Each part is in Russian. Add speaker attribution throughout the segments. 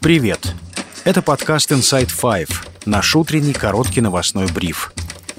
Speaker 1: Привет! Это подкаст Inside Five, наш утренний короткий новостной бриф.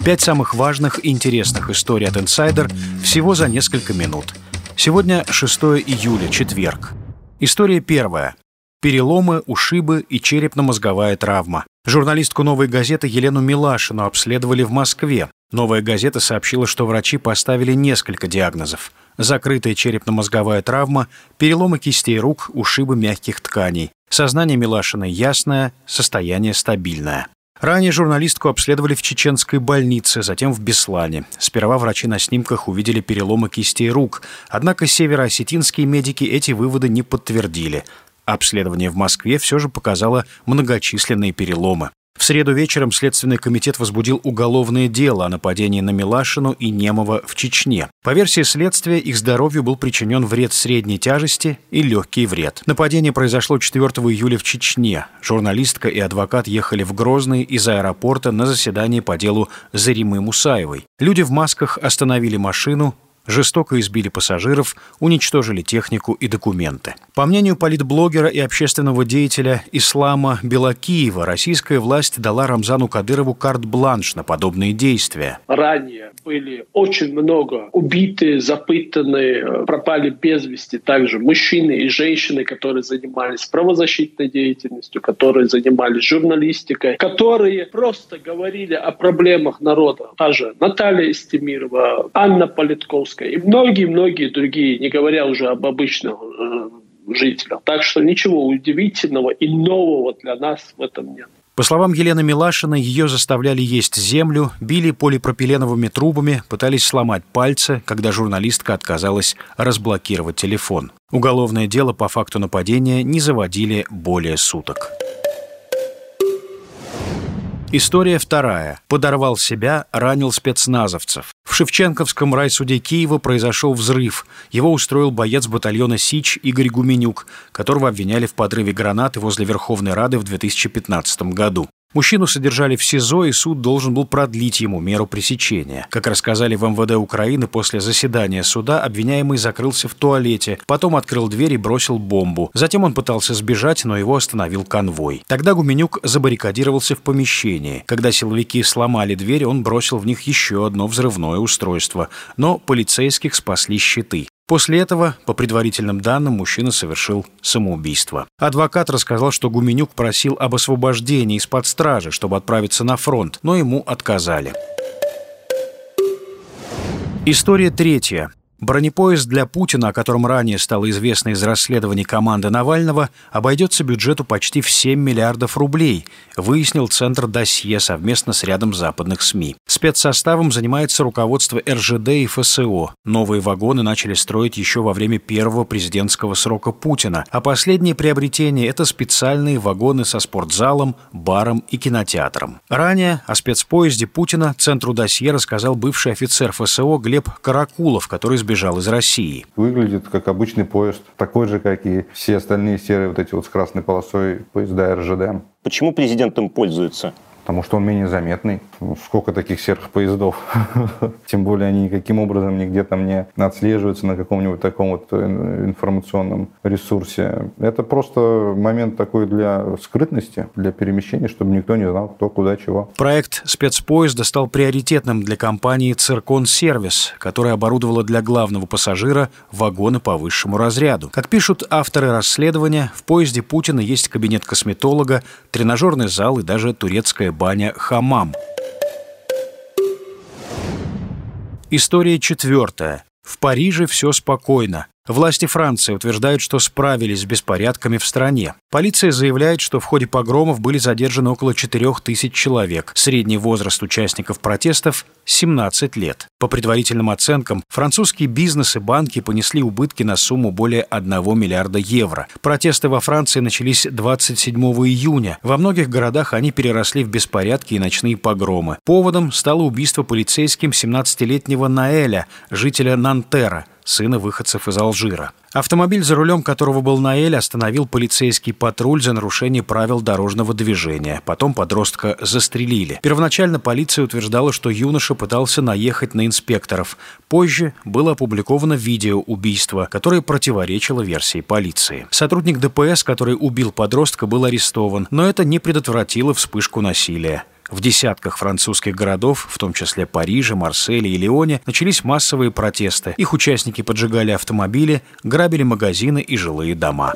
Speaker 1: Пять самых важных и интересных историй от Insider всего за несколько минут. Сегодня 6 июля, четверг. История первая. Переломы, ушибы и черепно-мозговая травма. Журналистку «Новой газеты» Елену Милашину обследовали в Москве. «Новая газета» сообщила, что врачи поставили несколько диагнозов. Закрытая черепно-мозговая травма, переломы кистей рук, ушибы мягких тканей. Сознание Милашиной ясное, состояние стабильное. Ранее журналистку обследовали в чеченской больнице, затем в Беслане. Сперва врачи на снимках увидели переломы кистей рук, однако североосетинские медики эти выводы не подтвердили. Обследование в Москве все же показало многочисленные переломы. В среду вечером Следственный комитет возбудил уголовное дело о нападении на Милашину и Немова в Чечне. По версии следствия, их здоровью был причинен вред средней тяжести и легкий вред. Нападение произошло 4 июля в Чечне. Журналистка и адвокат ехали в Грозный из аэропорта на заседание по делу Заримы Мусаевой. Люди в масках остановили машину, жестоко избили пассажиров, уничтожили технику и документы. По мнению политблогера и общественного деятеля Ислама Белакиева, российская власть дала Рамзану Кадырову карт-бланш на подобные действия.
Speaker 2: Ранее были очень много убиты, запытаны, пропали без вести также мужчины и женщины, которые занимались правозащитной деятельностью, которые занимались журналистикой, которые просто говорили о проблемах народа. Та же Наталья Истемирова, Анна Политковская, и многие-многие другие, не говоря уже об обычных э, жителях. Так что ничего удивительного и нового для нас в этом нет.
Speaker 1: По словам Елены Милашиной, ее заставляли есть землю, били полипропиленовыми трубами, пытались сломать пальцы, когда журналистка отказалась разблокировать телефон. Уголовное дело по факту нападения не заводили более суток. История вторая. Подорвал себя, ранил спецназовцев. В Шевченковском райсуде Киева произошел взрыв. Его устроил боец батальона «Сич» Игорь Гуменюк, которого обвиняли в подрыве гранаты возле Верховной Рады в 2015 году. Мужчину содержали в СИЗО, и суд должен был продлить ему меру пресечения. Как рассказали в МВД Украины, после заседания суда обвиняемый закрылся в туалете, потом открыл дверь и бросил бомбу. Затем он пытался сбежать, но его остановил конвой. Тогда Гуменюк забаррикадировался в помещении. Когда силовики сломали дверь, он бросил в них еще одно взрывное устройство. Но полицейских спасли щиты. После этого, по предварительным данным, мужчина совершил самоубийство. Адвокат рассказал, что Гуменюк просил об освобождении из-под стражи, чтобы отправиться на фронт, но ему отказали. История третья. Бронепоезд для Путина, о котором ранее стало известно из расследований команды Навального, обойдется бюджету почти в 7 миллиардов рублей, выяснил Центр досье совместно с рядом западных СМИ. Спецсоставом занимается руководство РЖД и ФСО. Новые вагоны начали строить еще во время первого президентского срока Путина, а последнее приобретение – это специальные вагоны со спортзалом, баром и кинотеатром. Ранее о спецпоезде Путина Центру досье рассказал бывший офицер ФСО Глеб Каракулов, который сбежал из России.
Speaker 3: Выглядит как обычный поезд, такой же, как и все остальные серые вот эти вот с красной полосой поезда РЖД.
Speaker 4: Почему президент им пользуется?
Speaker 3: потому что он менее заметный. Сколько таких серых поездов? Тем более они никаким образом нигде там не отслеживаются на каком-нибудь таком вот э, информационном ресурсе. Это просто момент такой для скрытности, для перемещения, чтобы никто не знал, кто куда чего.
Speaker 1: Проект спецпоезда стал приоритетным для компании «Циркон Сервис», которая оборудовала для главного пассажира вагоны по высшему разряду. Как пишут авторы расследования, в поезде Путина есть кабинет косметолога, тренажерный зал и даже турецкая баня «Хамам». История четвертая. В Париже все спокойно. Власти Франции утверждают, что справились с беспорядками в стране. Полиция заявляет, что в ходе погромов были задержаны около 4 тысяч человек. Средний возраст участников протестов – 17 лет. По предварительным оценкам, французские бизнес и банки понесли убытки на сумму более 1 миллиарда евро. Протесты во Франции начались 27 июня. Во многих городах они переросли в беспорядки и ночные погромы. Поводом стало убийство полицейским 17-летнего Наэля, жителя Нантера – сына выходцев из Алжира. Автомобиль, за рулем которого был Наэль, остановил полицейский патруль за нарушение правил дорожного движения. Потом подростка застрелили. Первоначально полиция утверждала, что юноша пытался наехать на инспекторов. Позже было опубликовано видео убийства, которое противоречило версии полиции. Сотрудник ДПС, который убил подростка, был арестован, но это не предотвратило вспышку насилия. В десятках французских городов, в том числе Париже, Марселе и Лионе, начались массовые протесты. Их участники поджигали автомобили, грабили магазины и жилые дома.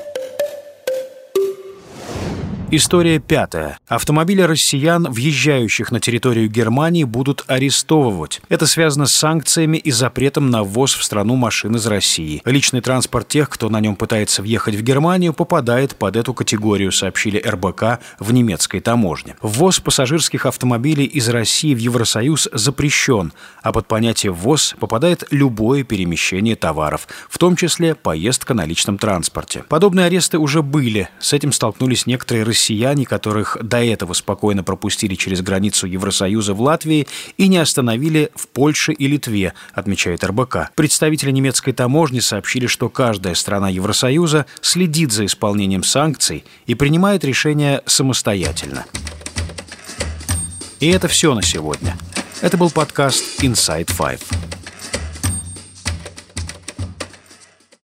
Speaker 1: История пятая. Автомобили россиян, въезжающих на территорию Германии, будут арестовывать. Это связано с санкциями и запретом на ввоз в страну машин из России. Личный транспорт тех, кто на нем пытается въехать в Германию, попадает под эту категорию, сообщили РБК в немецкой таможне. Ввоз пассажирских автомобилей из России в Евросоюз запрещен, а под понятие «ввоз» попадает любое перемещение товаров, в том числе поездка на личном транспорте. Подобные аресты уже были. С этим столкнулись некоторые россияне россияне, которых до этого спокойно пропустили через границу Евросоюза в Латвии и не остановили в Польше и Литве, отмечает РБК. Представители немецкой таможни сообщили, что каждая страна Евросоюза следит за исполнением санкций и принимает решения самостоятельно. И это все на сегодня. Это был подкаст Inside Five.